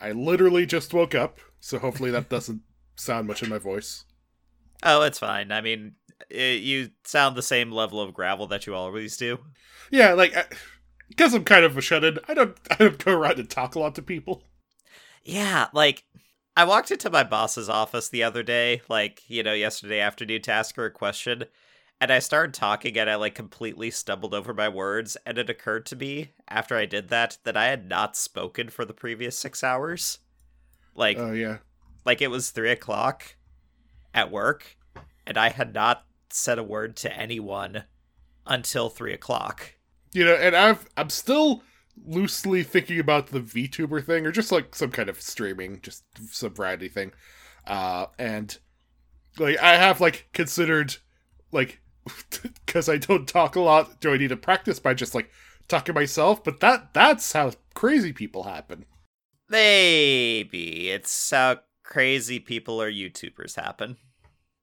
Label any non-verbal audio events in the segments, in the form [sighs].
I literally just woke up, so hopefully that doesn't [laughs] sound much in my voice. Oh, it's fine. I mean, it, you sound the same level of gravel that you always do. Yeah, like because I'm kind of a shut-in, I don't [laughs] I don't go around and talk a lot to people. Yeah, like I walked into my boss's office the other day, like, you know, yesterday afternoon to ask her a question, and I started talking and I like completely stumbled over my words, and it occurred to me after I did that that I had not spoken for the previous six hours. Like Oh yeah. like it was three o'clock at work, and I had not said a word to anyone until three o'clock. You know, and I've I'm still loosely thinking about the VTuber thing, or just like some kind of streaming, just some variety thing. Uh, and like I have like considered like [laughs] because I don't talk a lot, do I need to practice by just like talking myself? But that that's how crazy people happen. Maybe it's how crazy people or YouTubers happen.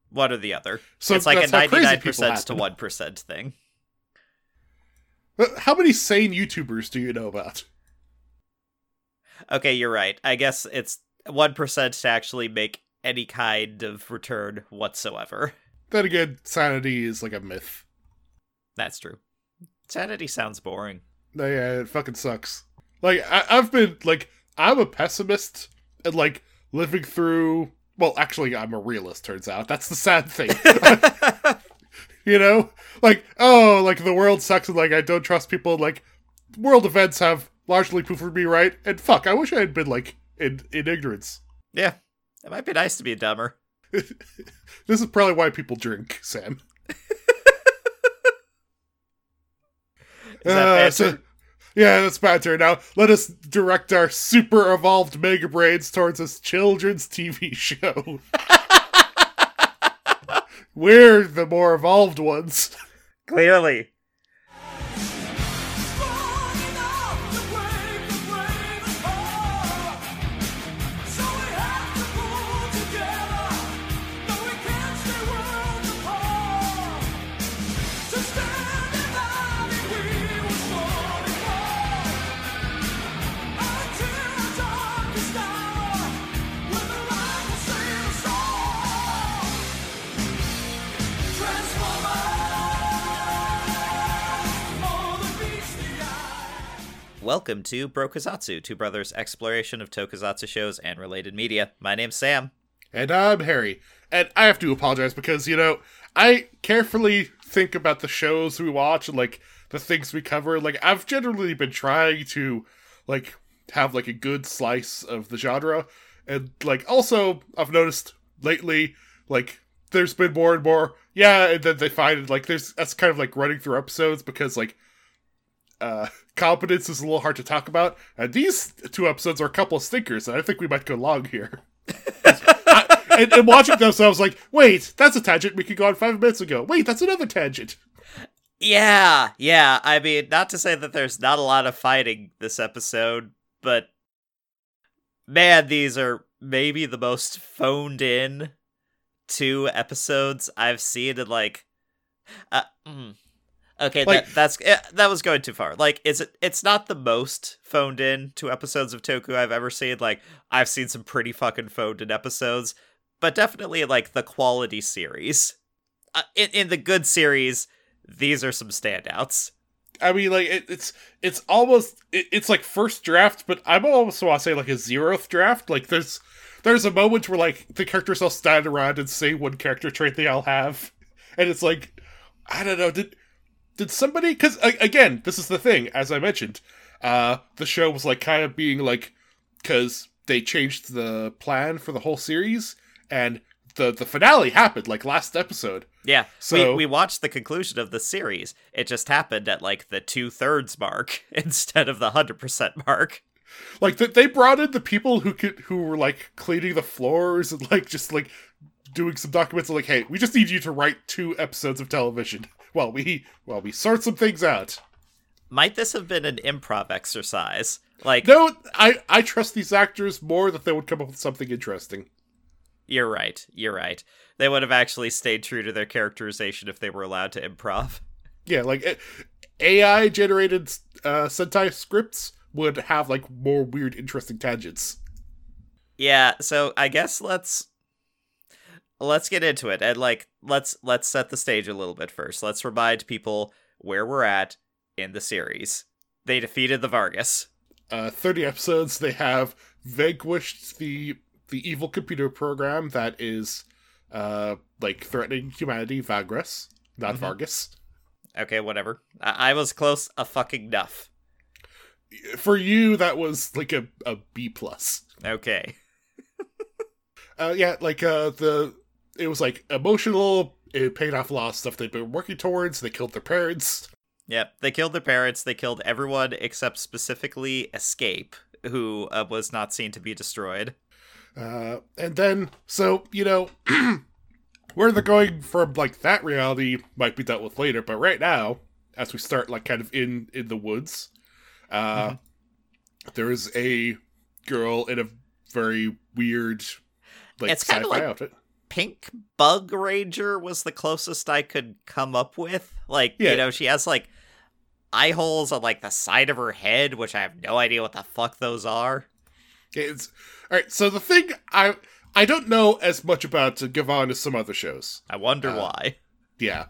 One or the other. So it's like a that's how crazy ninety-nine percent to one percent thing. Uh, How many sane YouTubers do you know about? Okay, you're right. I guess it's one percent to actually make any kind of return whatsoever. Then again, sanity is like a myth. That's true. Sanity sounds boring. No, yeah, it fucking sucks. Like I, I've been like I'm a pessimist and like living through. Well, actually, I'm a realist. Turns out that's the sad thing. [laughs] [laughs] you know, like oh, like the world sucks and like I don't trust people. Like world events have largely proven me right. And fuck, I wish I had been like in in ignorance. yeah, it might be nice to be a dumber. This is probably why people drink, Sam. [laughs] Is that Uh, so- yeah, that's banter. Now let us direct our super evolved mega brains towards this children's TV show. [laughs] We're the more evolved ones. Clearly. Welcome to Brokazatsu, Two Brothers' exploration of tokusatsu shows and related media. My name's Sam. And I'm Harry. And I have to apologize because, you know, I carefully think about the shows we watch and, like, the things we cover. Like, I've generally been trying to, like, have, like, a good slice of the genre. And, like, also, I've noticed lately, like, there's been more and more, yeah, and then they find, like, there's, that's kind of like running through episodes because, like, uh, competence is a little hard to talk about. And these two episodes are a couple of stinkers, and I think we might go long here. I, [laughs] and, and watching so I was like, wait, that's a tangent we could go on five minutes ago. Wait, that's another tangent. Yeah, yeah. I mean, not to say that there's not a lot of fighting this episode, but man, these are maybe the most phoned in two episodes I've seen in like. Uh, mm. Okay, Like- that that's that was going too far. Like, is it? It's not the most phoned in two episodes of Toku I've ever seen. Like, I've seen some pretty fucking phoned in episodes, but definitely like the quality series. Uh, in in the good series, these are some standouts. I mean, like it, it's it's almost it, it's like first draft, but I'm almost want to say like a zeroth draft. Like there's there's a moment where like the characters all stand around and say one character trait they all have, and it's like I don't know did did somebody because again this is the thing as I mentioned, uh the show was like kind of being like because they changed the plan for the whole series and the the finale happened like last episode. Yeah, So- we we watched the conclusion of the series. It just happened at like the two thirds mark [laughs] instead of the hundred percent mark. like that they brought in the people who could who were like cleaning the floors and like just like doing some documents like hey we just need you to write two episodes of television [laughs] while we while we sort some things out Might this have been an improv exercise? Like, no i i trust these actors more that they would come up with something interesting you're right. You're right. They would have actually stayed true to their characterization if they were allowed to improv. [laughs] yeah like ai generated uh sentai scripts would have like more weird interesting tangents Yeah, so I guess let's let's get into it and like let's let's set the stage a little bit first. Let's remind people where we're at in the series. They defeated the Vargas. uh, 30 episodes they have vanquished the the evil computer program that is uh like threatening humanity Vagras, not Mhm. Vargas. Okay, whatever. I, I was close a fucking enough. For you that was like a, a B plus. Okay. [laughs] Uh yeah, like uh the it was like emotional, it paid off a lot of stuff they've been working towards, they killed their parents. Yep, they killed their parents. They killed everyone except specifically Escape, who uh, was not seen to be destroyed. Uh, and then, so, you know, [clears throat] where they're going from, like, that reality might be dealt with later, but right now, as we start, like, kind of in, in the woods, uh, there is a girl in a very weird, like, It's sci-fi like- outfit. Pink Bug Ranger was the closest I could come up with. Like, Yeah. you know, she has like eye holes on like the side of her head, which I have no idea what the fuck those are. It's, alright, so the thing, I, I don't know as much about to give on as some other shows. I wonder Uh, why. Yeah.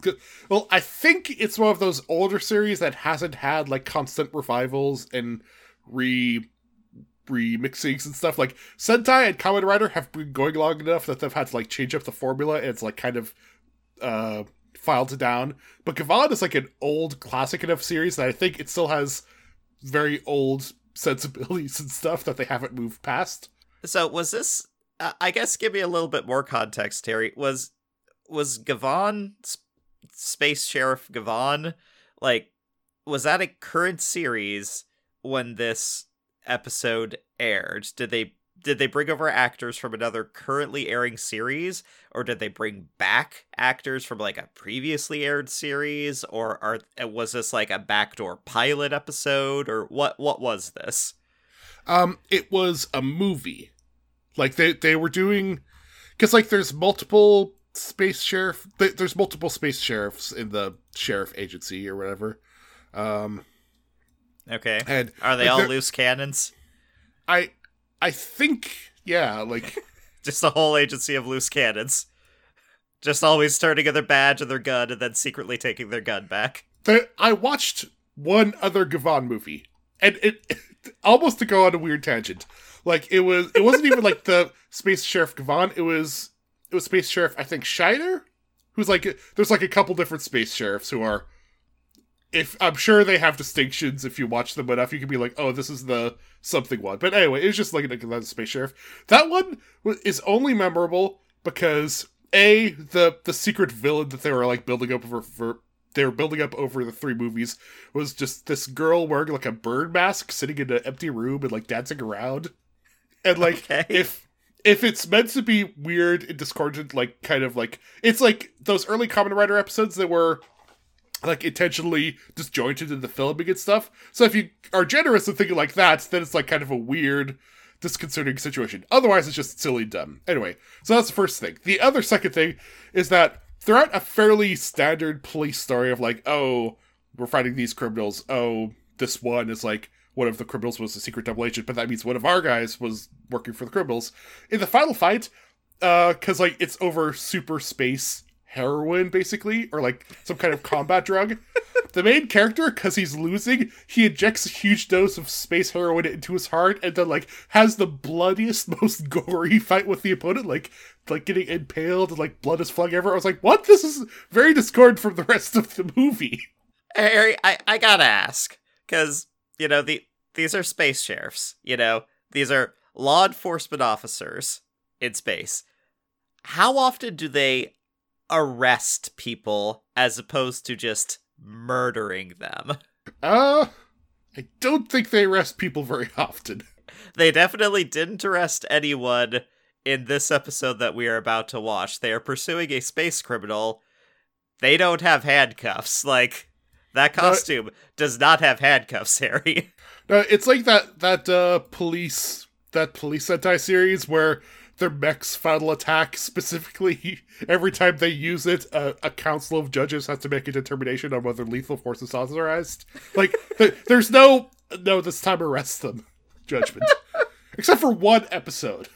[laughs] well, I think it's one of those older series that hasn't had like constant revivals and re remixings and stuff. Like Sentai and Kamen Rider have been going long enough that they've had to like change up the formula and it's like kind of uh filed down. But Gavan is like an old classic enough series that I think it still has very old [laughs] sensibilities and stuff that they haven't moved past. So was this? Uh, I guess give me a little bit more context, Terry. Was was Gavan S- Space Sheriff Gavan like? Was that a current series when this episode aired? Did they did they bring over actors from another currently airing series, or did they bring back actors from like a previously aired series, or are was this like a backdoor pilot episode, or what? What was this? Um, it was a movie. Like they they were doing, because like there's multiple space sheriff. There's multiple space sheriffs in the sheriff agency or whatever. Um, Okay, and are they all loose cannons? I I think yeah, like [laughs] Just a whole agency of loose cannons. Just always turning in their badge and their gun and then secretly taking their gun back. the, I watched one other Gavan movie, and it [laughs] almost to go on a weird tangent. Like it was, it wasn't even like the Space Sheriff Gavan. It was, it was Space Sheriff I think Shaider, who's like, there's like a couple different space sheriffs who are. If I'm sure they have distinctions, if you watch them enough, you can be like, "Oh, this is the something one." But anyway, it was just like a space sheriff. That one is only memorable because a the the secret villain that they were like building up over for they were building up over the three movies was just this girl wearing like a bird mask sitting in an empty room and like dancing around and like Okay. if if it's meant to be weird and discordant like kind of like it's like those early Kamen Rider episodes that were like intentionally disjointed in the filming and stuff. So if you are generous in thinking like that then it's like kind of a weird disconcerting situation. Otherwise it's just silly dumb. Anyway so that's the first thing. The other second thing is that throughout a fairly standard police story of like oh we're fighting these criminals. Oh this one is like one of the criminals was a secret double agent but that means one of our guys was working for the criminals. In the final fight uh because like it's over super space heroin basically or like some kind of combat drug. The main character because he's losing he injects a huge dose of space heroin into his heart and then like has the bloodiest [laughs] most gory fight with the opponent like like getting impaled and like blood is flung everywhere. I was like what? This is very discord from the rest of the movie. Harry, I, I gotta ask, because, you know, the these are space sheriffs, you know, these are law enforcement officers in space. How often do they arrest people as opposed to just murdering them? uh i don't think they arrest people very often They definitely didn't arrest anyone in this episode that we are about to watch. They are pursuing a space criminal. They don't have handcuffs. Like, that costume does not have handcuffs, [laughs] Harry. No, it's like that that uh police that police anti series where their mech's final attack specifically [laughs] every time they use it, a, a council of judges has to make a determination on whether lethal force is authorized. Like [laughs] th- there's no no this time arrest them judgment. [laughs] except for one episode.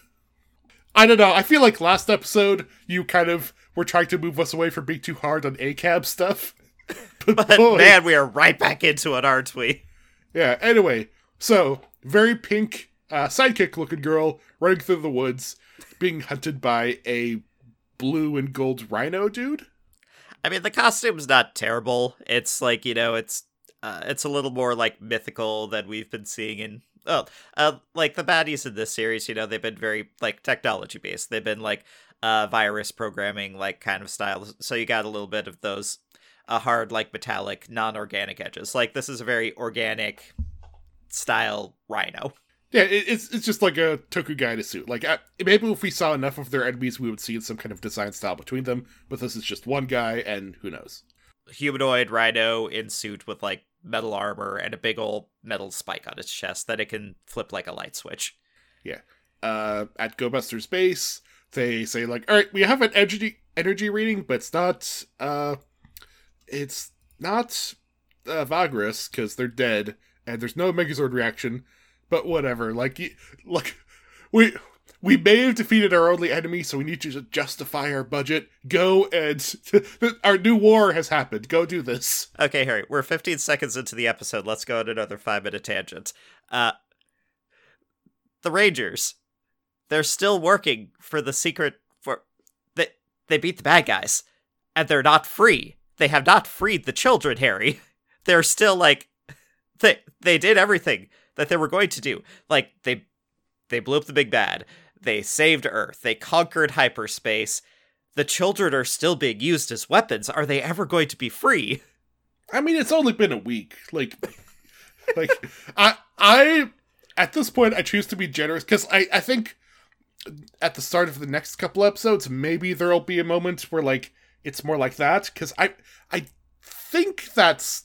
I don't know. I feel like last episode you kind of were trying to move us away from being too hard on ACAB stuff. but But boy, man, we are right back into it, aren't we? yeah. Anyway, so very pink uh, sidekick looking girl running through the woods, being hunted by a blue and gold rhino dude. I mean, the costume's not terrible. It's like you know, it's uh, it's a little more like mythical than we've been seeing in. Oh, uh, like the baddies in this series, you know, they've been very like technology based. They've been like uh, virus programming, like kind of style. So you got a little bit of those uh, hard, like metallic, non-organic edges. Like this is a very organic style rhino. Yeah, it, it's it's just like a Tokugaida suit. Like I, maybe if we saw enough of their enemies, we would see some kind of design style between them. But this is just one guy, and who knows? humanoid rhino in suit with like metal armor and a big old metal spike on its chest that it can flip like a light switch. Yeah. Uh, at GoBusters base, they say like, "All right, we have an energy energy reading, but it's not uh, it's not uh, Vagras because they're dead, and there's no Megazord reaction. But whatever, like, like we." We may have defeated our only enemy, so we need you to justify our budget. Go and [laughs] our new war has happened. Go do this. Okay, Harry, we're 15 seconds into the episode. Let's go on another five minute tangent. Uh, the Rangers, they're still working for the secret. For they they beat the bad guys, and they're not free. They have not freed the children, Harry. [laughs] They're still like [laughs] they they did everything that they were going to do. Like they they blew up the big bad. They saved Earth. They conquered hyperspace. The children are still being used as weapons. Are they ever going to be free? I mean, it's only been a week. Like, [laughs] like I, I, at this point, I choose to be generous because I, I think at the start of the next couple episodes, maybe there'll be a moment where like it's more like that. Because I, I think that's,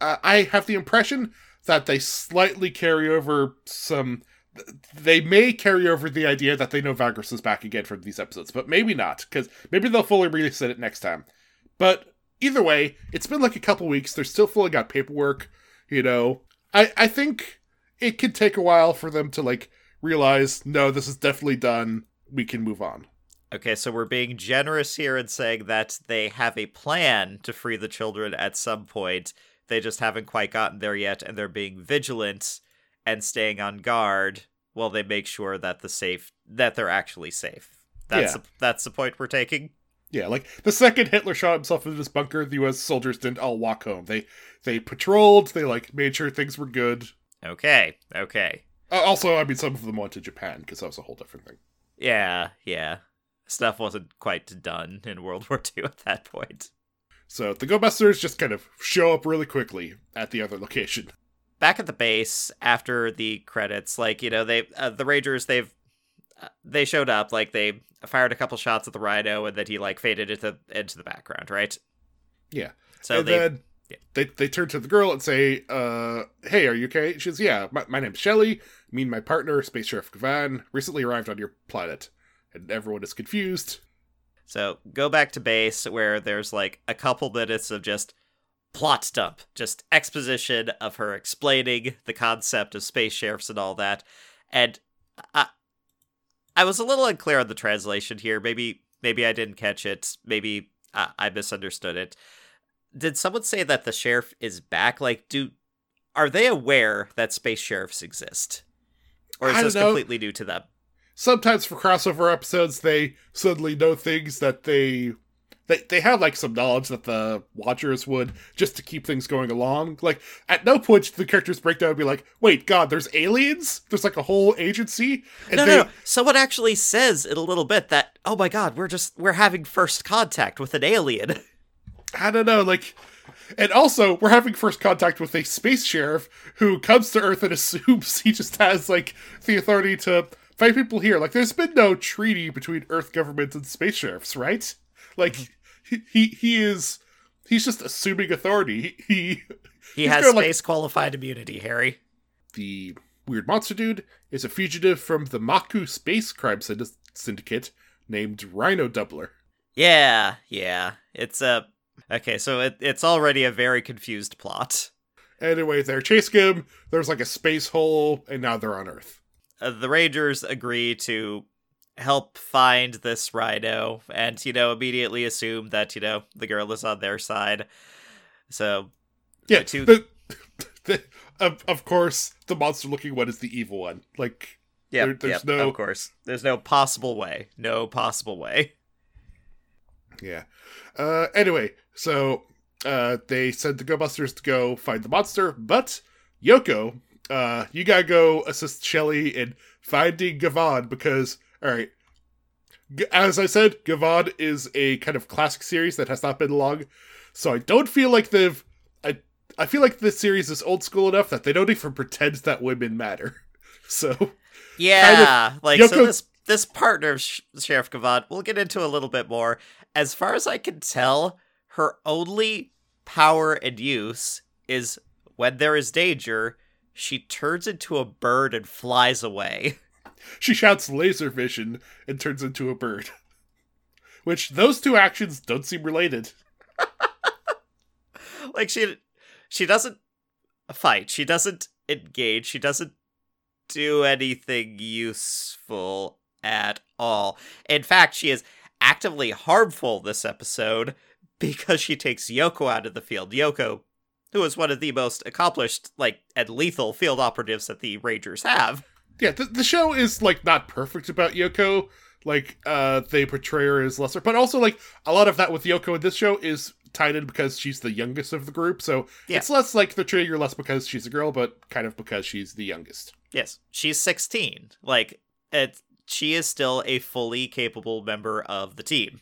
uh, I have the impression that they slightly carry over some. They may carry over the idea that they know Vagras is back again from these episodes, but maybe not, because maybe they'll fully release it next time. But either way, it's been like a couple weeks. They're still fully got paperwork, you know. I I think it could take a while for them to like realize, no, this is definitely done. We can move on. Okay, so we're being generous here and saying that they have a plan to free the children at some point. They just haven't quite gotten there yet, and they're being vigilant and staying on guard while they make sure that the safe that they're actually safe. That's Yeah. the, that's the point we're taking. Yeah, like the second Hitler shot himself in his bunker, the U.S. soldiers didn't all walk home. They they patrolled. They like made sure things were good. Okay, okay. Uh, also, I mean, some of them went to Japan because that was a whole different thing. Yeah, yeah. Stuff wasn't quite done in World [laughs] War II at that point. So the Go Busters just kind of show up really quickly at the other location. back at the base after the credits like you know they uh, the rangers they've uh, they showed up like they fired a couple shots at the rhino and then he like faded into into the background right Yeah. so and they then yeah. they they turn to the girl and say, uh, "Hey, are you okay?" She says, "Yeah, my, my name's Shelly. Me and my partner, Space Sheriff Gavan, recently arrived on your planet." And everyone is confused. So go back to base where there's like a couple minutes of just plot dump just exposition of her explaining the concept of space sheriffs and all that. And i i was a little unclear on the translation here. Maybe maybe i didn't catch it. Maybe I, I misunderstood it. Did someone say that the sheriff is back? Like do are they aware that space sheriffs exist? Or is this know. completely new to them Sometimes for crossover episodes, they suddenly know things that they they they have like some knowledge that the watchers would just to keep things going along. Like at no point should the characters break down and be like, "Wait, God, there's aliens? There's like a whole agency." And no, they, no, no. Someone actually says in a little bit that, oh my god, we're just we're having first contact with an alien. [laughs] I don't know, like, and also we're having first contact with a space sheriff who comes to Earth and [laughs] assumes he just has like the authority to fight people here. Like, there's been no treaty between Earth governments and space sheriffs, right? Like, mm-hmm. he he, he is he's just assuming authority. He, he [laughs] has got, like- space qualified immunity, Harry. the weird monster dude is a fugitive from the Maku space crime synd- syndicate named Rhino Doubler. Yeah, yeah. It's a okay. So it, it's already a very confused plot. Anyway, they're chasing him. There's like a space hole, and now they're on Earth. Uh, the Rangers agree to help find this rhino and, you know, immediately assume that, you know, the girl is on their side. So, Yeah, two- the, [laughs] the, of, of course, the monster looking one is the evil one. Like, yeah, There- there's yep, no- of course. There's no possible way. No possible way. yeah. Uh, anyway, so uh, they send the Go Busters to go find the monster, but Yoko, uh, you gotta go assist Shelly in finding Gavan because, all right, G- as I said, Gavan is a kind of classic series that has not been long, so I don't feel like they've. I I feel like this series is old school enough that they don't even pretend that women matter. [laughs] So Yeah, like so this this partner of Sh- Sheriff Gavan, we'll get into a little bit more. As far as I can tell, her only power and use is when there is danger, she turns into a bird and flies away. [laughs] she shouts laser vision and turns into a bird. [laughs] Which those two actions don't seem related. [laughs] like she she doesn't fight, she doesn't engage, she doesn't do anything useful at all. In fact, she is actively harmful this episode because she takes Yoko out of the field. Yoko, who is one of the most accomplished, like, and lethal field operatives that the Rangers have. Yeah, the, the show is like not perfect about Yoko. Like, uh, they portray her as lesser, but also like a lot of that with Yoko in this show is tied in because she's the youngest of the group. So Yeah. it's less like they're treating her less because she's a girl, but kind of because she's the youngest. Yes, she's 16. Like, it, she is still a fully capable member of the team.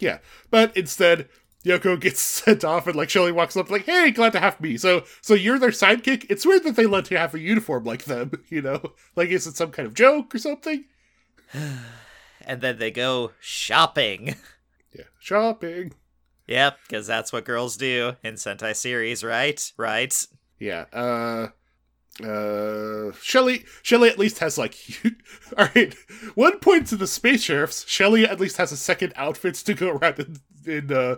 Yeah, but instead, Yoko gets [laughs] sent off, and like Shelly walks up, like, "Hey, glad to have me." So, so you're their sidekick. It's weird that they let you have a uniform like them. [laughs] You know, like is it some kind of joke or something? [sighs] And then they go shopping. [laughs] Yeah, shopping. Yep, because that's what girls do in Sentai series, right? Right? Yeah. Uh. Uh, Shelly, Shelly at least has like, all right. One point to the space sheriffs. Shelly at least has a second outfit to go around in, in uh,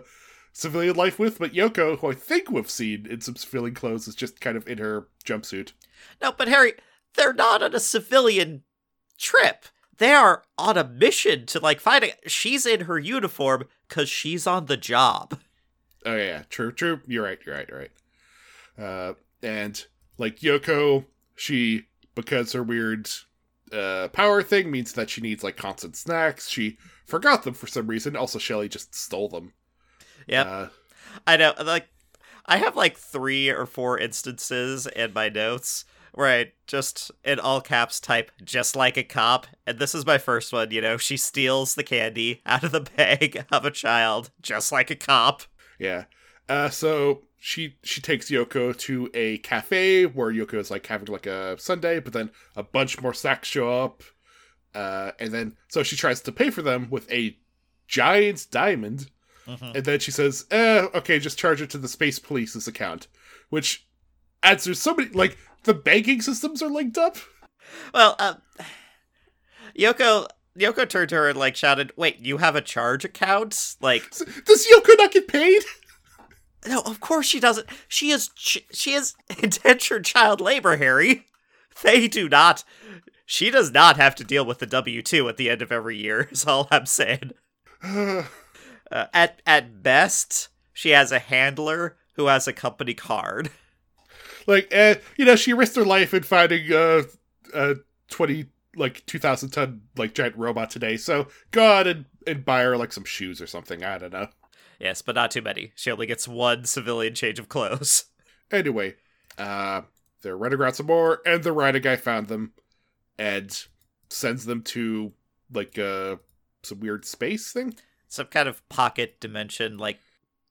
civilian life with. But Yoko, who I think we've seen in some civilian clothes, is just kind of in her jumpsuit. No, but Harry, they're not on a civilian trip. They are on a mission to like find a. She's in her uniform because she's on the job. Oh yeah, true, true. You're right. You're right. You're right. Uh, and like Yoko, she because her weird uh power thing means that she needs like constant snacks. She forgot them for some reason. Also, Shelly just stole them. Yep, Uh, I know. Like, I have like three or four instances in my notes where I just in all caps type just like a cop, and this is my first one. You know, she steals the candy out of the bag of a child, just like a cop. yeah. Uh, so she she takes Yoko to a cafe where Yoko is like having like a sundae, but then a bunch more sacks show up. Uh, and then so she tries to pay for them with a giant diamond. Mhm. And then she says, eh, okay, just charge it to the space police's account. Which answers so many like the banking systems are linked up. Well, uh, Yoko Yoko turned to her and like shouted, "Wait, you have a charge account?" Like, Does Yoko not get paid? no, of course she doesn't. She is she is [laughs] indentured child labor, Harry. They do not. She does not have to deal with the W two at the end of every year. [laughs] Is all I'm saying. [sighs] [sighs] [sighs] Uh, at at best, she has a handler who has a company card. [laughs] like, eh, you know, she risked her life in finding uh, a twenty like two thousand ton like giant robot today. So go out and, and buy her like some shoes or something. I don't know. Yes, but not too many. She only gets one civilian change of clothes. [laughs] Anyway, uh, they're running around some more, and the Rhino guy found them and sends them to like uh some weird space thing. Some kind of pocket dimension like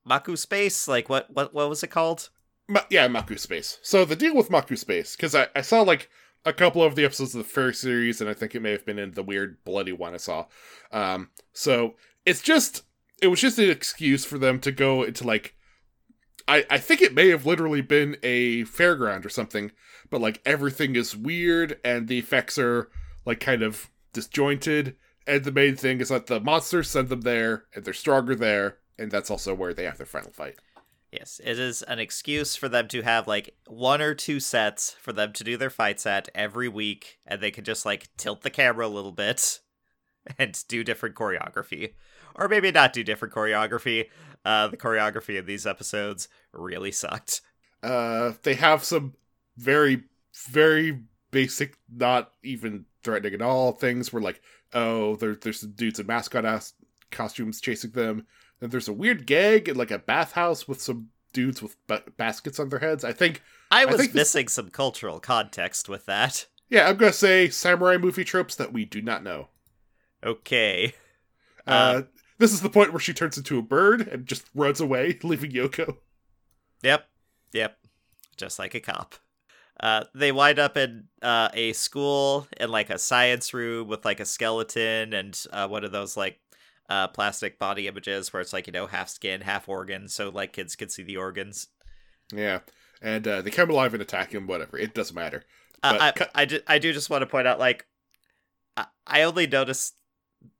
Maku space like what what what was it called Ma- yeah, Maku Space. So the deal with Maku Space, because I, I saw like a couple of the episodes of the first series, and I think it may have been in the weird bloody one I saw. Um, so it's just it was just an excuse for them to go into like I I think it may have literally been a fairground or something, but like everything is weird and the effects are like kind of disjointed. And the main thing is that the monsters send them there, and they're stronger there, and that's also where they have their final fight. Yes, it is an excuse for them to have like one or two sets for them to do their fights at every week, and they can just like tilt the camera a little bit [laughs] and do different choreography. Or maybe not do different choreography. Uh, the choreography of these episodes really sucked. Uh, they have some very, very basic, not even threatening at all things where like, oh, there, there's some dudes in mascot ass costumes chasing them. And there's a weird gag in like a bathhouse with some dudes with ba- baskets on their heads. I think, I was think this- missing some cultural context with that. yeah, I'm gonna say samurai movie tropes that we do not know. Okay. Uh, this is the point where she turns into a bird and just runs away, [laughs] leaving Yoko. Yep. Yep. Just like a cop. Uh, they wind up in uh, a school in like a science room with like a skeleton and uh, one of those like uh, plastic body images where it's like, you know, half skin, half organ. So like kids can see the organs. Yeah, and uh, they come alive and attack him. Whatever, it doesn't matter. But I, cut- I, ju- I do just want to point out like, I, I only noticed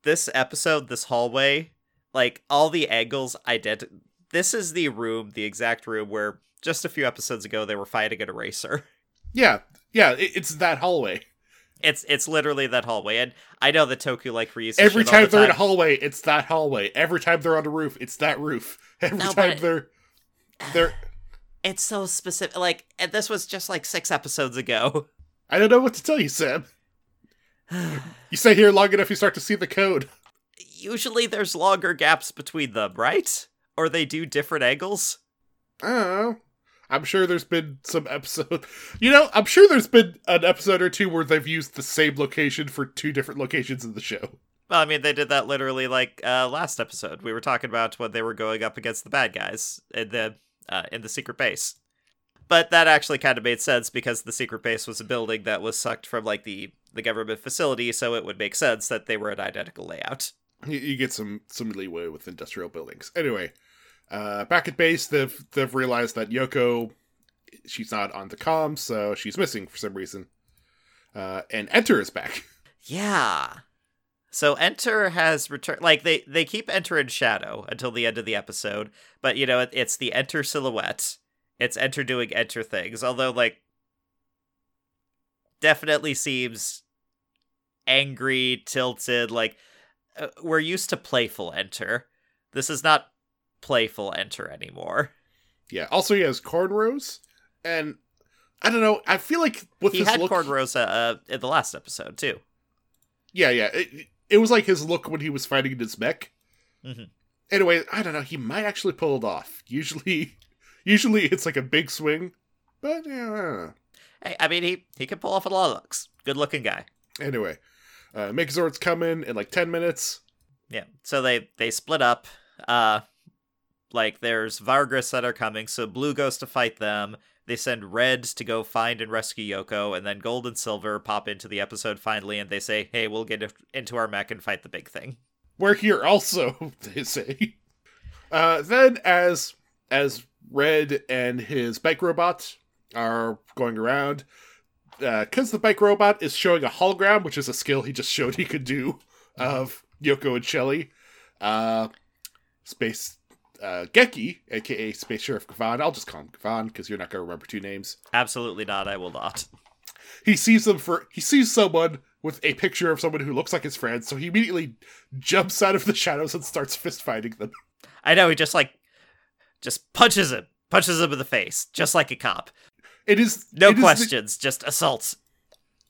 this episode, this hallway, like all the angles ident. This is the room, the exact room where just a few episodes ago they were fighting an eraser. [laughs] Yeah, yeah, it, it's that hallway. It's it's literally that hallway, and I know that Toku like reuses Every time the they're in a hallway, it's that hallway. Every time they're on a roof, it's that roof. [laughs] Every No, time but- they're they're [sighs] It's so specific. Like, and this was just like six episodes ago. I don't know what to tell you, Sam. [sighs] You stay here long enough, you start to see the code. Usually, there's longer gaps between them, right? Or they do different angles. I don't know. I'm sure there's been some episode. [laughs] You know, I'm sure there's been an episode or two where they've used the same location for two different locations in the show. Well, I mean, they did that literally like uh, last episode. We were talking about when they were going up against the bad guys in the uh, in the secret base. But that actually kind of made sense because the secret base was a building that was sucked from like the the government facility, so it would make sense that they were an identical layout. You, you get some some leeway with industrial buildings. Anyway, uh, back at base, they've they've realized that Yoko, she's not on the comms, so she's missing for some reason. Uh, and Enter is back. [laughs] Yeah. So Enter has returned. Like they they keep Enter in shadow until the end of the episode, but you know it, it's the Enter silhouette. It's Enter doing Enter things. Although like definitely seems angry, tilted. Like uh, we're used to playful Enter. This is not playful Enter anymore. Yeah. Also, he has cornrows, and I don't know. I feel like with he his had look, cornrows uh, uh, in the last episode too. yeah, yeah, it, it was like his look when he was fighting in his mech. Mhm. Anyway, I don't know. He might actually pull it off. Usually, [laughs] usually it's like a big swing, but yeah. I don't know. Hey, I mean he he can pull off a lot of looks. Good looking guy. Anyway, uh, Megazord's coming in like ten minutes. Yeah. So they they split up. Uh like there's Vargas that are coming, so Blue goes to fight them. They send Red to go find and rescue Yoko, and then Gold and Silver pop into the episode finally, and they say, "Hey, we'll get into our mech and fight the big thing." We're here also, [laughs] they say. Uh, then as as Red and his bike robot are going around, because the bike robot is showing a hologram, which is a skill he just showed he could do of Yoko and Shelly. Uh, Space uh, Geki, aka Space Sheriff Gavan, I'll just call him Gavan because you're not going to remember two names. Absolutely not. I will not. He sees them for he sees someone with a picture of someone who looks like his friend, so he immediately jumps out of the shadows and starts fist fighting them. [laughs] I know he just like just punches him, punches him in the face, just like a cop. It is No it is the- questions, just assaults.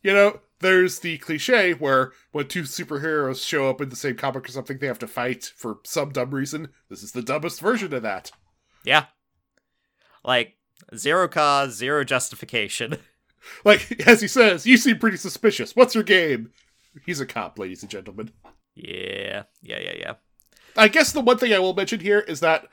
you know, there's the cliche where when two superheroes show up in the same comic or something, they have to fight for some dumb reason. This is the dumbest version of that. Yeah. Like zero cause, zero justification. [laughs] Like as he says, you seem pretty suspicious. What's your game? He's a cop, ladies and gentlemen. yeah, yeah, yeah, yeah. I guess the one thing I will mention here is that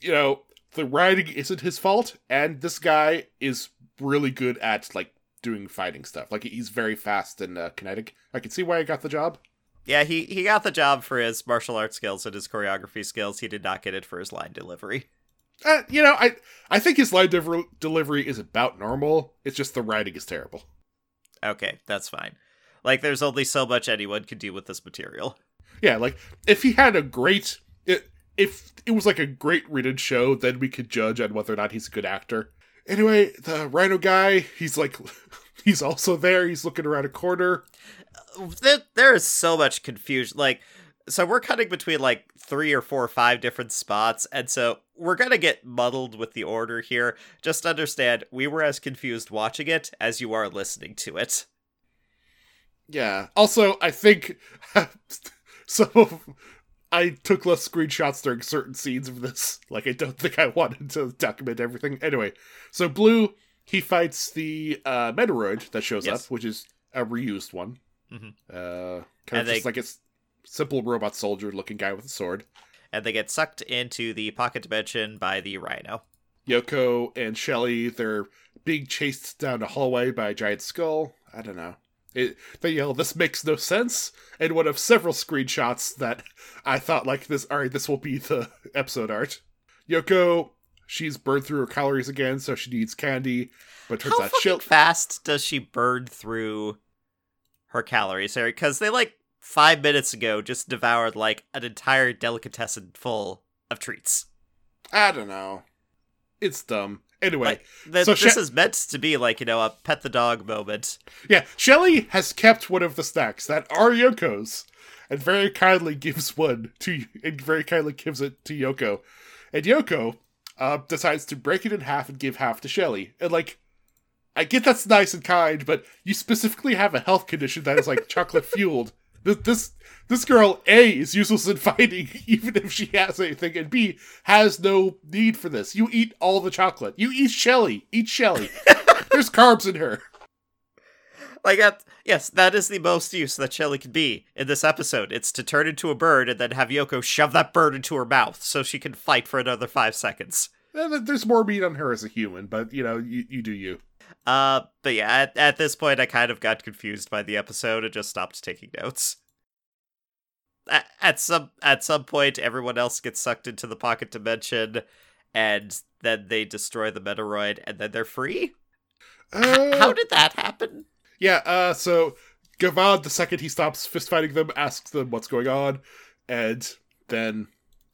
you know the writing isn't his fault, and this guy is really good at like doing fighting stuff. Like he's very fast and uh, kinetic. I can see why he got the job. Yeah, he, he got the job for his martial arts skills and his choreography skills. He did not get it for his line delivery. Uh, you know, I I think his line dever- delivery is about normal. It's just the writing is terrible. Okay, that's fine. Like, there's only so much anyone can do with this material. Yeah, like if he had a great, if it was like a great written show, then we could judge on whether or not he's a good actor. Anyway, the Rhino guy, he's like, [laughs] he's also there. He's looking around a corner. there, there is so much confusion. Like, so we're cutting between like three or four or five different spots, and so we're gonna get muddled with the order here. Just understand, we were as confused watching it as you are listening to it. Yeah. Also, I think [laughs] some of I took less screenshots during certain scenes of this. [laughs] Like, I don't think I wanted to document everything. Anyway, so Blue he fights the uh, Metaloid that shows Yes. up, which is a reused one. Mhm. Uh, kind And of they- just like a s- simple robot soldier looking guy with a sword. And they get sucked into the pocket dimension by the rhino. Yoko and Shelly, they're being chased down a hallway by a giant skull. I don't know. It, they yell, "This makes no sense!" And one of several screenshots that I thought, like this, all right, this will be the [laughs] episode art. Yoko, she's burned through her calories again, so she needs candy. But turns How out Shell, fast does she burn through her calories, Harry? Because they like five minutes ago just devoured like an entire delicatessen full of treats. I don't know. It's dumb. Anyway, Like th- So this Sha- is meant to be like you know a pet the dog moment. Yeah, Shelly has kept one of the snacks that are Yoko's, and very kindly gives one to, and very kindly gives it to Yoko, and Yoko uh, decides to break it in half and give half to Shelly. And like, I get that's nice and kind, but you specifically have a health condition that is like chocolate fueled. This, this this girl A is useless in [laughs] fighting, even if she has anything, and B has no need for this. You eat all the chocolate. You eat Shelly. Eat Shelly. [laughs] There's carbs in her. Like that, yes, that is the most use that Shelly can be in this episode. It's to turn into a bird and then have Yoko shove that bird into her mouth so she can fight for another five seconds. Eh, There's more meat on her as a human, but you know, you, you do you. Uh, but yeah, at, at this point, I kind of got confused by the episode and just stopped taking notes. At, at some at some point, everyone else gets sucked into the pocket dimension, and then they destroy the Metaloid, and then they're free. Uh, How did that happen? yeah, uh, so Gavan, the second he stops fist fighting them, asks them what's going on, and then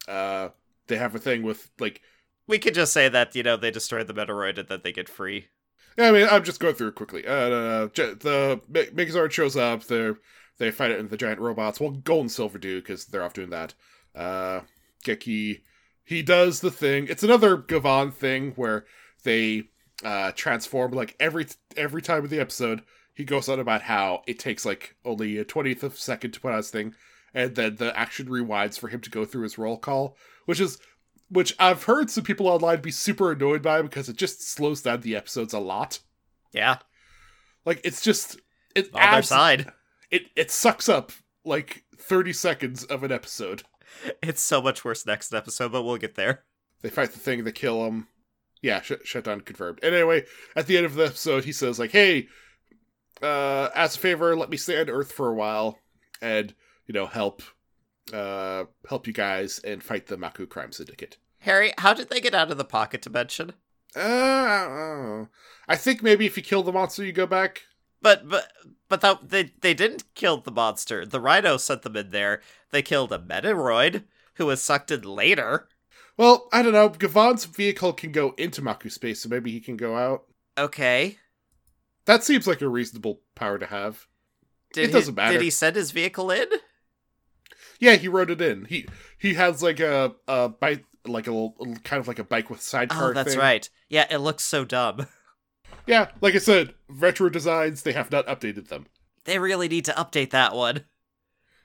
uh, they have a thing with, like, We could just say that you know they destroy the Metaloid and then they get free. I mean, I'm just going through it quickly. Uh, the Megazord shows up, they're, they fight it in the giant robots. Well, Gold and Silver do, because they're off doing that. Uh, Geki, he does the thing. It's another Gavan thing where they uh, transform, like, every every time of the episode, he goes on about how it takes, like, only a 20th of a second to put out his thing, and then the action rewinds for him to go through his roll call, which is which I've heard some people online be super annoyed by because it just slows down the episodes a lot. Yeah, Like it's just it on their adds side. it it sucks up like 30 seconds of an episode. It's so much worse next episode, but we'll get there. They fight the thing, they kill him. Yeah, sh- shut down confirmed. And anyway, at the end of the episode, he says like, "Hey, uh, as a favor, let me stay on Earth for a while and you know help, uh, help you guys and fight the Maku crime syndicate." Harry, how did they get out of the pocket dimension? Uh, I don't know. I think maybe if you kill the monster, you go back. But but but that they they didn't kill the monster. The Rhino sent them in there. They killed a Metaloid who was sucked in later. Well, I don't know. Gavan's vehicle can go into Maku space, so maybe he can go out. Okay. That seems like a reasonable power to have. Did It he, doesn't matter. Did he send his vehicle in? Yeah, he rode it in. He he has like a a bike, like a kind of like a bike with sidecar. Oh, that's thing. right. Yeah, it looks so dumb. [laughs] Yeah, like I said, retro designs. They have not updated them. They really need to update that one. [laughs]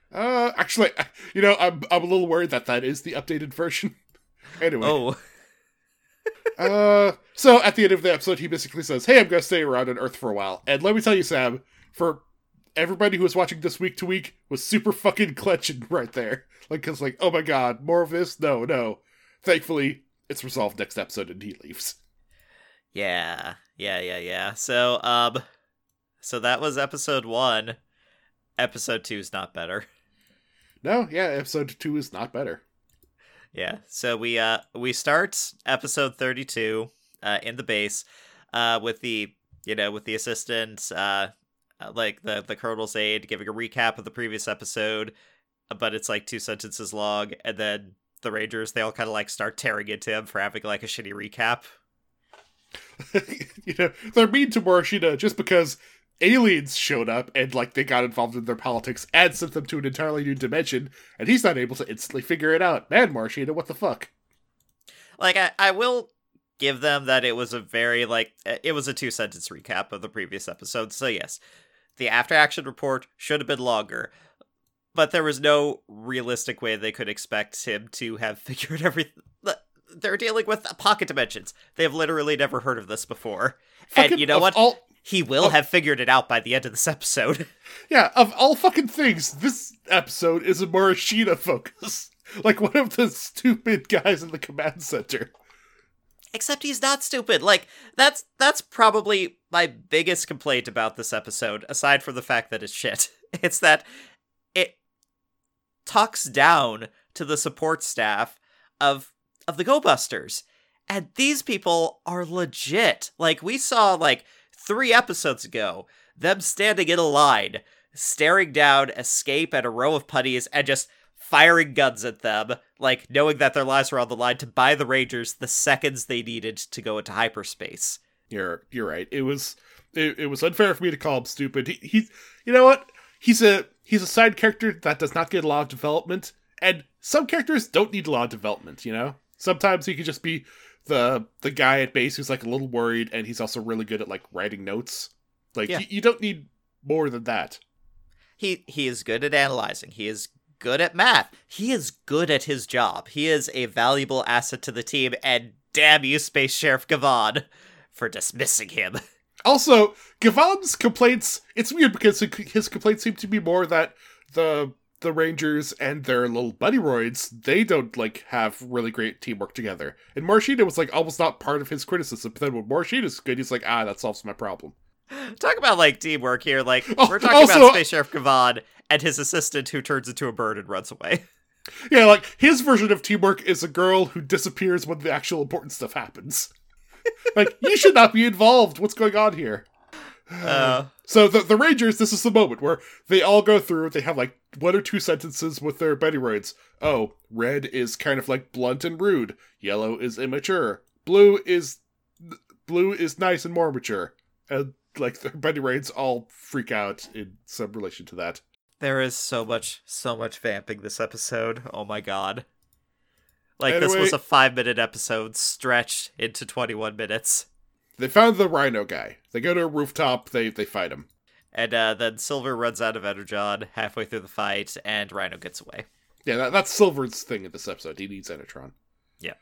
Uh, actually, you know, I'm I'm a little worried that that is the updated version. [laughs] anyway, Oh, uh, so at the end of the episode, he basically says, "Hey, I'm gonna stay around on Earth for a while." And let me tell you, Sam, for everybody who was watching this week to week, was super fucking clenching [laughs] right there. Like, cause like, oh my god, more of this? No, no. Thankfully, it's resolved next episode, and he leaves. yeah, yeah, yeah, yeah. So um, so that was episode one. Episode two is not better. [laughs] No, yeah, episode two is not better. Yeah. So we uh we start episode 32 uh in the base uh with the you know with the assistant uh uh, like the the colonel's aide giving a recap of the previous episode uh, but it's like two sentences long and then the Rangers, they all kind of like start tearing into him for having like a shitty recap. [laughs] you know, they're mean to Morishita just because aliens showed up and like they got involved in their politics and sent them to an entirely new dimension, and he's not able to instantly figure it out. Man, Morishita, what the fuck? Like I, I will give them that it was a very like it was a two sentence recap of the previous episode. So yes, the after action report should have been longer. But there was no realistic way they could expect him to have [laughs] figured everything. They're dealing with pocket dimensions. They have literally never heard of this before. Fucking and you know what? All, he will have figured it out by the end of this episode. [laughs] yeah, of all fucking things, this episode is a Morishita focus. [laughs] Like one of the stupid guys in the command center. Except he's not stupid. Like that's that's probably my biggest complaint about this episode, aside from the fact that it's shit. [laughs] It's that it talks down to the support staff of of the Go Busters. And these people are legit. Like we saw like 3 episodes ago them standing in a line, staring down escape at a row of putties and just firing guns at them, like knowing that their lives were on the line to buy the Rangers the seconds they needed to go into hyperspace. You're you're right. It was it, it was unfair for me to call him stupid. He, he you know what? He's a he's a side character that does not get a lot of development, and some characters don't need a lot of development. You know, sometimes he could just be the the guy at base who's like a little worried, and he's also really good at like writing notes. Like Yeah. you, you don't need more than that. He he is good at analyzing. He is good at math. He is good at his job. He is a valuable asset to the team and damn you Space Sheriff Gavan for dismissing him. [laughs] Also, Gavan's complaints, it's weird because his complaints seem to be more that the the Rangers and their little Buddyroids, they don't like have really great teamwork together. And Morishita was like almost not part of his criticism, but then when Morishita's good, he's like, ah, that solves my problem. Talk about like teamwork here. Like Oh, we're talking also- about Space Sheriff Gavon and his assistant who turns into a bird and runs away. [laughs] Yeah, like his version of teamwork is a girl who disappears when the actual important stuff happens. Like, you should not be involved. What's going on here? Uh, So the the Rangers, this is the moment where they all go through. They have like one or two sentences with their Buddyroids. Oh, red is kind of like blunt and rude. Yellow is immature. Blue is blue is nice and more mature. And like their Buddyroids all freak out in some relation to that. There is so much, so much vamping this episode. Oh my god. Like, this was a five minute episode stretched into 21 minutes. They found the Rhino guy. They go to a rooftop. They they fight him. And uh, then Silver runs out of Enetron halfway through the fight, and Rhino gets away. Yeah, that, that's Silver's thing in this episode. He needs Enetron. Yeah.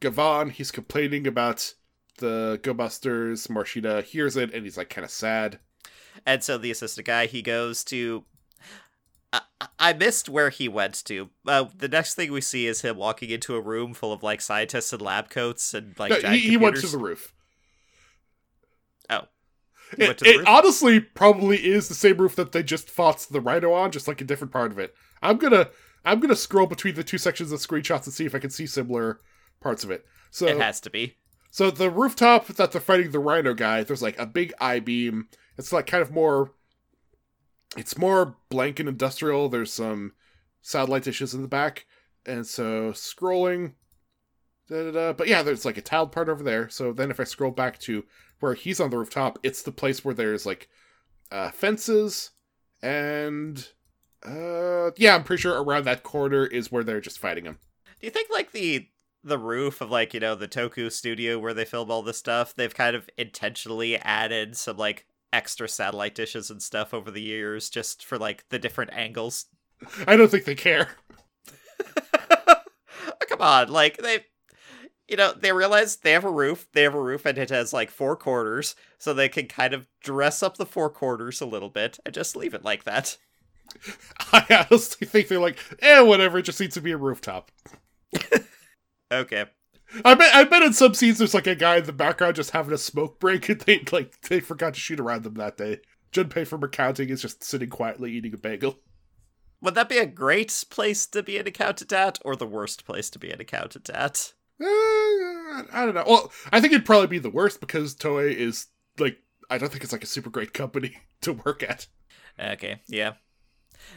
Gavan, he's complaining about the Go Busters. Morishita hears it and he's like kind of sad. And so the assistant guy, he goes to. I, missed where he went to. Uh, the next thing we see is him walking into a room full of like scientists in lab coats and like No, he, he went to the roof. Oh, he It, went to the it honestly probably is the same roof that they just fought the Rhino on, just like a different part of it. I'm gonna I'm gonna scroll between the two sections of screenshots and see if I can see similar parts of it. So it has to be. So the rooftop that they're fighting the rhino guy, there's like a big I beam. It's like kind of more it's more blank and industrial. There's some satellite dishes in the back. And so scrolling da, da, da. but yeah, there's like a tiled part over there. So then if I scroll back to where he's on the rooftop, it's the place where there's like uh fences and uh yeah, I'm pretty sure around that corner is where they're just fighting him. Do you think like the the roof of like you know the Toku studio where they film all this stuff? They've kind of intentionally added some like extra satellite dishes and stuff over the years just for like the different angles. I don't think they care. [laughs] Come on, like they. You know, they realize they have a roof. They have a roof, and it has like four quarters, so they can kind of dress up the four quarters a little bit and just leave it like that. [laughs] I honestly think they're like, eh, whatever. It just needs to be a rooftop. [laughs] Okay. I bet. I bet in some scenes there's like a guy in the background just having a smoke break, and they like they forgot to shoot around them that day. Junpei from accounting is just sitting quietly eating a bagel. Would that be a great place to be an accountant at, or the worst place to be an accountant at? Eh, I don't know. Well, I think it'd probably be the worst because Toei is like I don't think it's like a super great company [laughs] to work at. Okay, yeah.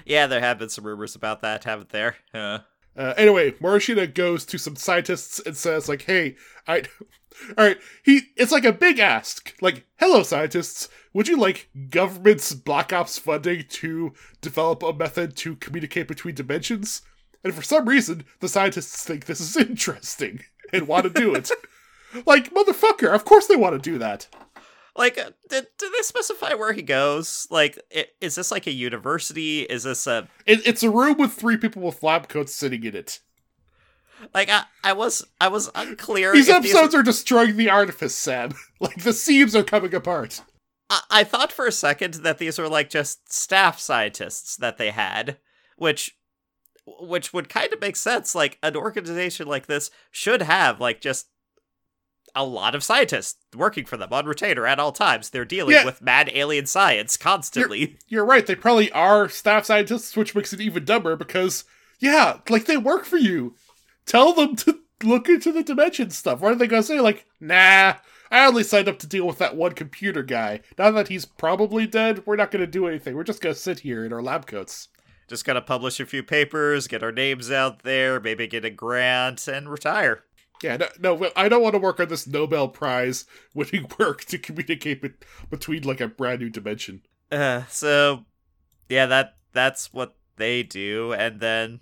Yeah, there have been some rumors about that, haven't there? Uh, Uh, anyway, Morishita goes to some scientists and says, like, hey, I. [laughs] All right, he. It's like a big ask. Like, hello, scientists. Would you like government's Black Ops funding to develop a method to communicate between dimensions? And for some reason, the scientists think this is [laughs] interesting and want to do it. [laughs] like, motherfucker, of course they want to do that. Like, uh, did, did they specify where he goes? Like, i- is this like a university? Is this a It, it's a room with three people with lab coats sitting in it. like? I, I was I was unclear. These episodes are destroying the artifice, Sam. [laughs] Like, the seams are coming apart. I, I thought for a second that these were like just staff scientists that they had, which which would kind of make sense. Like an organization like this should have like just a lot of scientists working for them on retainer at all times. They're dealing Yeah. with mad alien science constantly. You're right, they probably are staff scientists, which makes it even dumber because, yeah, like, they work for you. Tell them to look into the dimension stuff. What are they gonna say? Like, nah, I only signed up to deal with that one computer guy. Now that he's probably dead, we're not gonna do anything. We're just gonna sit here in our lab coats. Just gotta publish a few papers, get our names out there, maybe get a grant, and retire. Yeah, no, no, I don't want to work on this Nobel Prize winning [laughs] work to communicate be- between like a brand new dimension. Uh, so yeah, that that's what they do, and then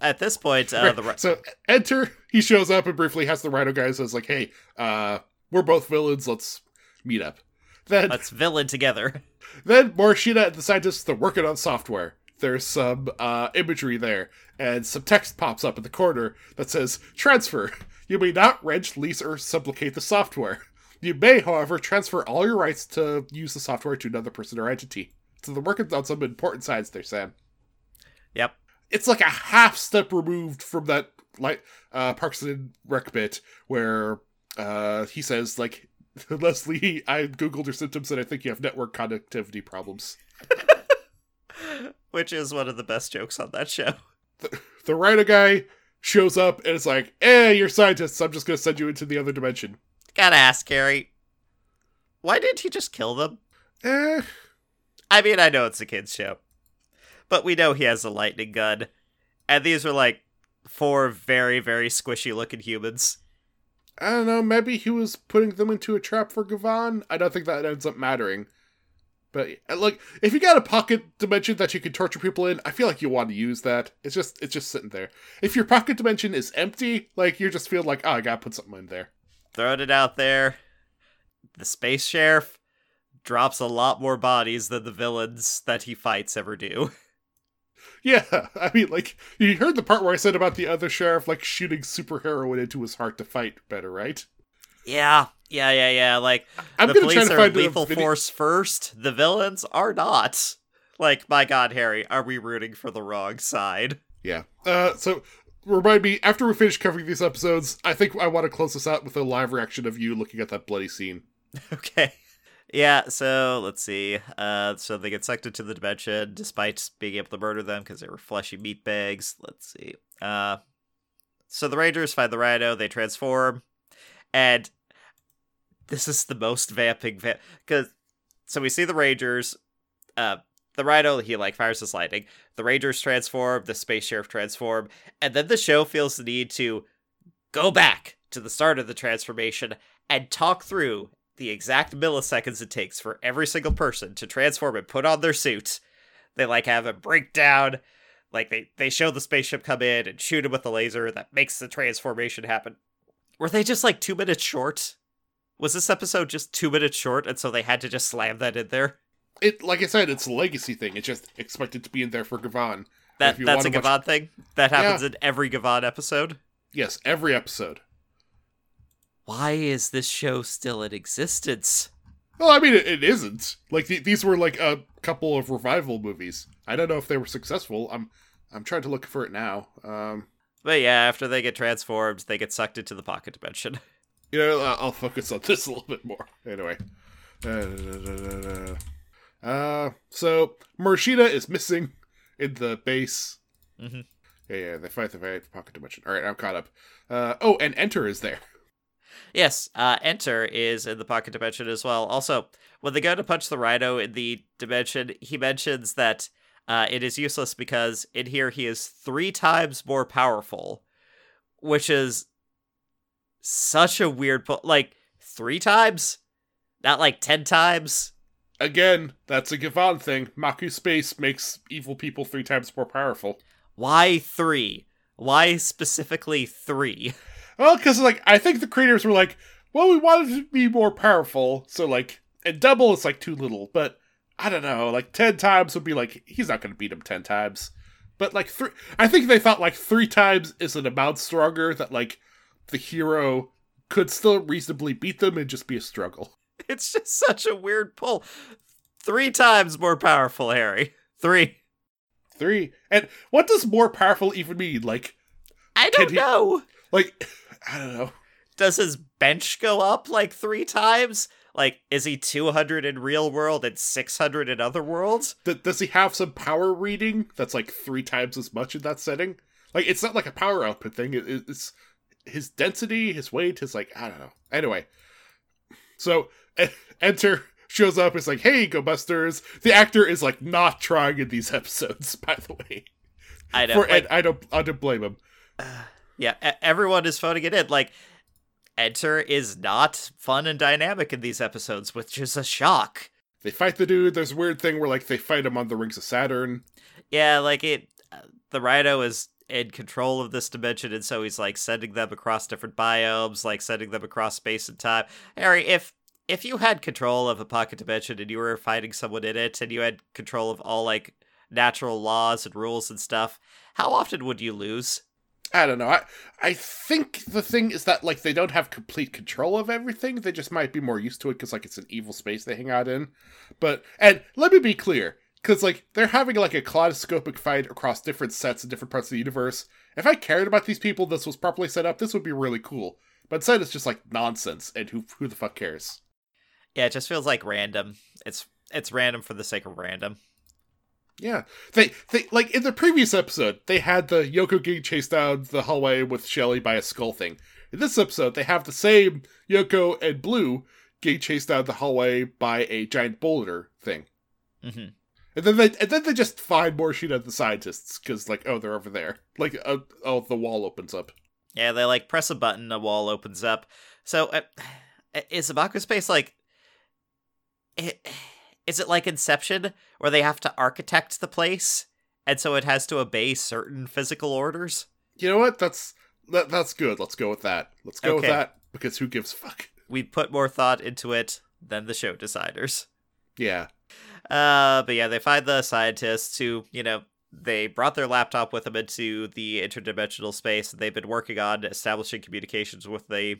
at this point, uh, the ri- so enter, he shows up and briefly has the Rhino guy says like, "Hey, uh, we're both villains. Let's meet up." Then, let's villain together. [laughs] then Morishita and the scientists they're working on software. There's some uh, imagery there, and some text pops up in the corner that says "Transfer." You may not rent, lease, or supplicate the software. You may, however, transfer all your rights to use the software to another person or entity. So they're working on some important sides there, Sam. Yep. it's like a half step removed from that like uh Parks and Rec bit where uh he says like [laughs] Leslie, I googled your symptoms and I think you have network connectivity problems. [laughs] Which is one of the best jokes on that show. The writer guy shows up and it's like, "Eh, you're scientists. I'm just gonna send you into the other dimension." Gotta ask, Carrie. Why didn't he just kill them? Eh, I mean, I know it's a kid's show, but we know he has a lightning gun, and these are like four very, very squishy looking humans. I don't know. Maybe he was putting them into a trap for Gavan. I don't think that ends up mattering. But uh, look, if you got a pocket dimension that you can torture people in, I feel like you want to use that. It's just it's just sitting there. If your pocket dimension is empty, like you just feel like, oh, I gotta put something in there. Throwing it out there. The space sheriff drops a lot more bodies than the villains that he fights ever do. [laughs] Yeah, [laughs] I mean, like you heard the part where I said about the other sheriff like shooting super heroin into his heart to fight better, right? Yeah, yeah, yeah, yeah. Like I'm the gonna try police to are find a lethal video- force first. The villains are not. Like, my God, Harry, are we rooting for the wrong side? Yeah. Uh, so remind me after we finish covering these episodes, I think I want to close this out with a live reaction of you looking at that bloody scene. [laughs] Okay. Yeah, so let's see. Uh, so they get sucked into the dimension despite being able to murder them because they were fleshy meat bags. Let's see. Uh, so the Rangers find the Rhino, they transform, and this is the most vamping va- because so we see the Rangers. Uh, the Rhino he like fires his lightning. The Rangers transform. The Space Sheriff transform, and then the show feels the need to go back to the start of the transformation and talk through the exact milliseconds it takes for every single person to transform and put on their suit. They like have a breakdown. Like they they show the spaceship come in and shoot him with a laser that makes the transformation happen. Were they just like two minutes short? Was this episode just two minutes short, and so they had to just slam that in there? It, like I said, it's a legacy thing. It's just expected to be in there for Gavan. That that's a Gavan watch- thing that happens in every Gavan episode. Yes, every episode. Why is this show still in existence? Well, I mean, it, it isn't. Like th- these were like a couple of revival movies. I don't know if they were successful. I'm I'm trying to look for it now. Um, But yeah, after they get transformed, they get sucked into the pocket dimension. [laughs] you know, I'll focus on this [laughs] a little bit more. Anyway. Uh, so Morishita is missing in the base. Mm-hmm. Yeah, yeah, they fight the fight pocket dimension. All right, I'm caught up. Uh, oh, and Enter is there. Yes, uh, Enter is in the pocket dimension as well. Also, when they go to punch the Rhino in the dimension, he mentions that Uh, it is useless because in here he is three times more powerful, which is such a weird po- like three times, not like ten times. Again, that's a Gavan thing. Maku space makes evil people three times more powerful. Why three? Why specifically three? [laughs] Well, because like I think the creators were like, well, we wanted to be more powerful, so like, and double is like too little, but I don't know, like ten times would be like he's not going to beat him ten times, but like three, I think they thought like three times is an amount stronger that like the hero could still reasonably beat them and just be a struggle. [laughs] It's just such a weird pull. Three times more powerful, Harry. Three. Three, and what does more powerful even mean? Like, I don't he- know. like [laughs] I don't know. Does his bench go up like three times? Like, is he 200 in real world and 600 in other worlds? Th- does he have some power reading that's like three times as much in that setting? Like it's not like a power output thing. It, it's his density, his weight, his like I don't know. Anyway, so enter shows up. It's like, hey, Go Busters. The actor is like not trying in these [laughs] episodes, by the way. I know. For like, I don't I don't blame him. yeah, e- everyone is phoning it in. Like, Enter is not fun and dynamic in these episodes, which is a shock. They fight the dude. There's a weird thing where like they fight him on the rings of Saturn. Yeah, like it. uh, The Rhino is in control of this dimension, and so he's like sending them across different biomes, like sending them across space and time. Harry, if if you had control of a pocket dimension and you were fighting someone in it, and you had control of all like natural laws and rules and stuff, how often would you lose? I don't know. I I think the thing is that like they don't have complete control of everything. They just might be more used to it because like it's an evil space they hang out in. But and let me be clear, because like they're having like a kaleidoscopic fight across different sets and different parts of the universe. If I cared about these people, this was properly set up. This would be really cool. But instead, it's just like nonsense, and who who the fuck cares? Yeah, it just feels like random. It's it's random for the sake of random. Yeah, they they like in the previous episode they had the Yoko getting chased down the hallway with Shelly by a skull thing. In this episode, they have the same Yoko and Blue getting chased down the hallway by a giant boulder thing, hmm and then they and then they just find more shit of the scientists because like oh they're over there like uh, oh the wall opens up. Yeah, they like press a button, a wall opens up. So, uh, [sighs] is Abaku Space like? It, is it like Inception, where they have to architect the place, and so it has to obey certain physical orders? You know what? That's that, that's good. Let's go with that. Let's go with that because who gives a fuck? We put more thought into it than the show designers. Yeah, Uh, but yeah, they find the scientists who, you know, they brought their laptop with them into the interdimensional space. They've been working on establishing communications with the,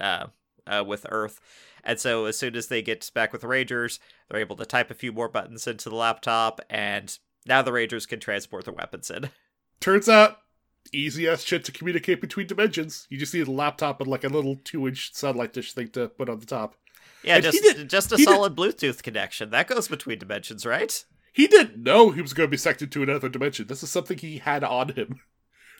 uh, uh, with Earth. And so as soon as they get back with the Rangers, they're able to type a few more buttons into the laptop, and now the Rangers can transport their weapons in. [laughs] turns out easy as shit to communicate between dimensions. You just need a laptop and like a little two inch satellite dish thing to put on the top. Yeah, And just did- just a he did- solid Bluetooth connection that goes between dimensions, right? He didn't know he was going to be sucked into another dimension. This is something he had on him.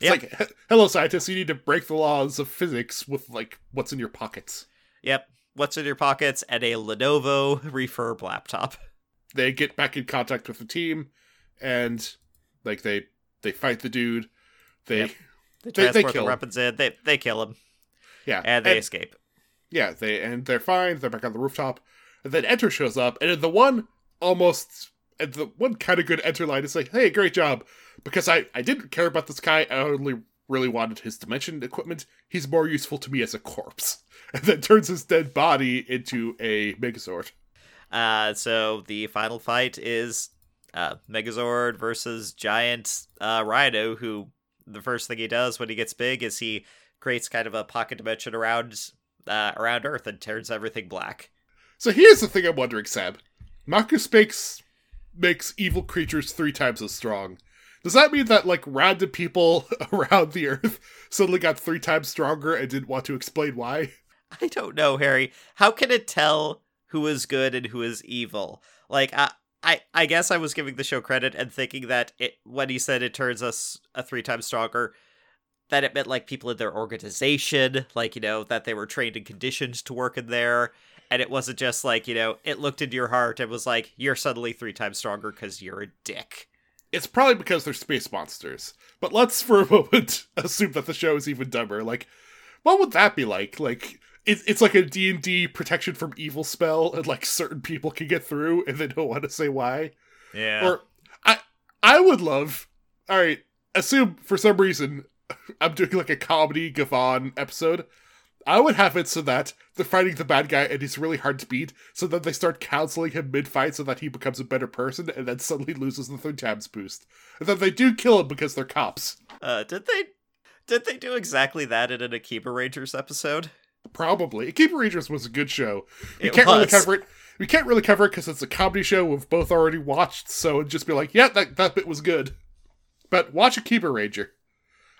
It's Yep. like, hello, scientists, you need to break the laws of physics with like what's in your pockets. Yep. What's in your pockets? And a Lenovo refurb laptop. They get back in contact with the team, and like they they fight the dude. They Yep. They [laughs] They- they transport kill the weapons in. They they kill him, yeah, and they escape. Yeah, they and they're fine. They're back on the rooftop, and then Enter shows up, and the one almost, and the one kind of good Enter line is like, "Hey, great job," because I I didn't care about this guy. I only really wanted his dimension equipment. He's more useful to me as a corpse, [laughs] and then turns his dead body into a Megazord. Uh, so the final fight is uh, Megazord versus Giant uh, Rhino, who the first thing he does when he gets big is he creates kind of a pocket dimension around uh, around Earth and turns everything black. So here's the thing I'm wondering, Sam. Marcus makes makes evil creatures three times as strong. Does that mean that like random people [laughs] around the Earth suddenly got three times stronger and didn't want to explain why? I don't know, Harry. How can it tell who is good and who is evil? Like, I, I, I guess I was giving the show credit and thinking that it when he said it turns us a three times stronger, that it meant like people in their organization, like you know that they were trained and conditioned to work in there, and it wasn't just like you know it looked into your heart and was like you're suddenly three times stronger because you're a dick. it's probably because they're space monsters. But let's for a moment [laughs] assume that the show is even dumber. Like, what would that be like? Like, it, it's like a D&D protection from evil spell, and like certain people can get through, and they don't want to say why. Yeah. Or I I would love. All right, assume for some reason I'm doing like a comedy Gavan episode. I would have it so that they're fighting the bad guy and he's really hard to beat, so that they start counseling him mid fight so that he becomes a better person and then suddenly loses the third times boost. And then they do kill him because they're cops. uh, did they did they do exactly that in an Akiba Rangers episode? Probably. Keeper Rangers was a good show. We It can't really cover it. We can't really cover it because it's a comedy show we've both already watched, so it'd just be like, yeah, that, that bit was good. But watch a Keeper Ranger.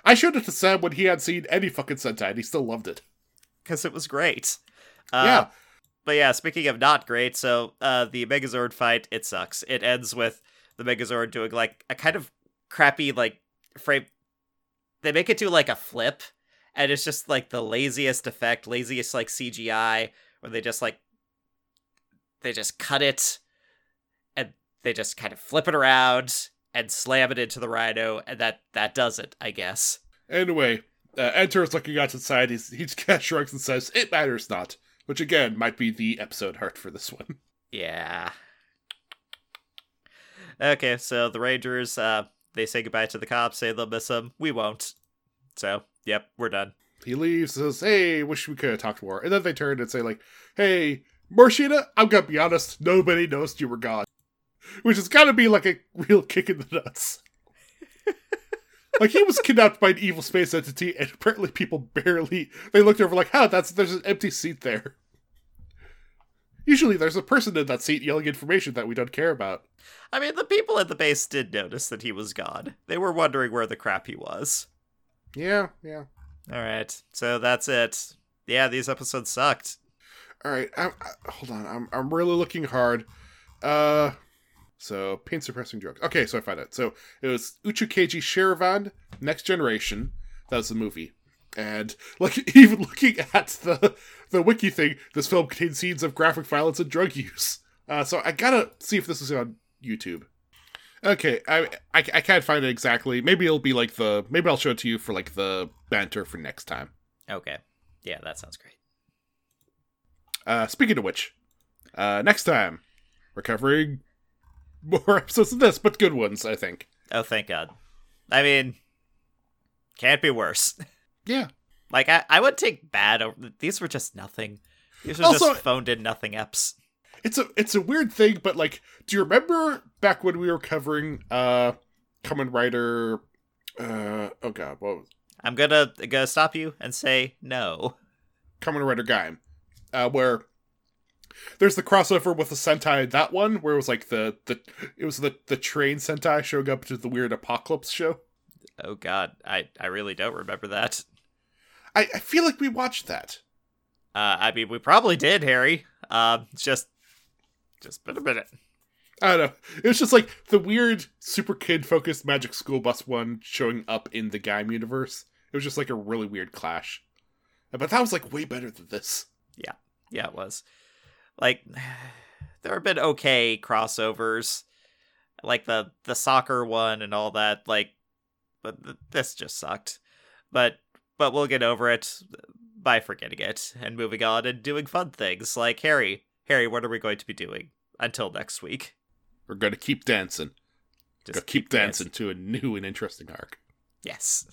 I showed it to Sam when he had seen any fucking Sentai and he still loved it. Because it was great. Uh, yeah. But yeah, speaking of not great, so uh, the Megazord fight, it sucks. It ends with the Megazord doing like a kind of crappy like frame. They make it do like a flip, and it's just like the laziest effect, laziest like CGI, where they just like they just cut it, and they just kind of flip it around and slam it into the Rhino, and that that does it, I guess. Anyway, uh, Enter is looking out inside. He's, he just [laughs] shrugs and says, It matters not. Which again might be the episode heart for this one. [laughs] Yeah. Okay, so the Rangers, uh, they say goodbye to the cops, say they'll miss them. We won't. So, yep, we're done. He leaves, says, Hey, wish we could have talked more. And then they turn and say, like, Hey, Morishita, I'm gonna be honest, nobody noticed you were gone. Which has gotta be like a real kick in the nuts. [laughs] like he was kidnapped by an evil space entity, and apparently people barely they looked over like, "How? That's there's an empty seat there." Usually, there's a person in that seat yelling information that we don't care about. I mean, the people at the base did notice that he was gone. They were wondering where the crap he was. Yeah, yeah. All right, so that's it. Yeah, these episodes sucked. All right, I'm, I, hold on. I'm I'm really looking hard. Uh, so pain suppressing drug. Okay, so I found it. So it was Uchukeiji Sharivan, Next Generation. That was the movie. And like [laughs] even looking at the the wiki thing, this film contains scenes of graphic violence and drug use. Uh, so I gotta see if this is on YouTube. Okay, I, I I can't find it exactly. Maybe it'll be like the maybe I'll show it to you for like the banter for next time. Okay. Yeah, that sounds great. Uh, speaking of which, uh, next time we're covering more [laughs] episodes of this, but good ones, I think. Oh, thank God. I mean, can't be worse. [laughs] Yeah. Like, I, I would take bad over. These were just nothing. These were Also- just phoned in nothing eps. It's a it's a weird thing, but like, do you remember back when we were covering uh Kamen Rider uh oh god, what was I'm gonna gonna stop you and say no. Kamen Rider Gaim? Uh where there's the crossover with the Sentai that one where it was like the the it was the the train Sentai showing up to the weird apocalypse show. Oh God, I I really don't remember that. I, I feel like we watched that. Uh, I mean, we probably did, Harry. Um, just just been a minute. I don't know. It was just like the weird super kid focused Magic School Bus one showing up in the Gaim universe. It was just like a really weird clash. But that was like way better than this. Yeah. Yeah, it was. Like, [sighs] there have been okay crossovers, like the the soccer one and all that. Like, but th- this just sucked. But but we'll get over it by forgetting it and moving on and doing fun things like Harry. Harry, what are we going to be doing until next week? We're gonna keep dancing. Just Go keep dancing to a new and interesting arc. Yes.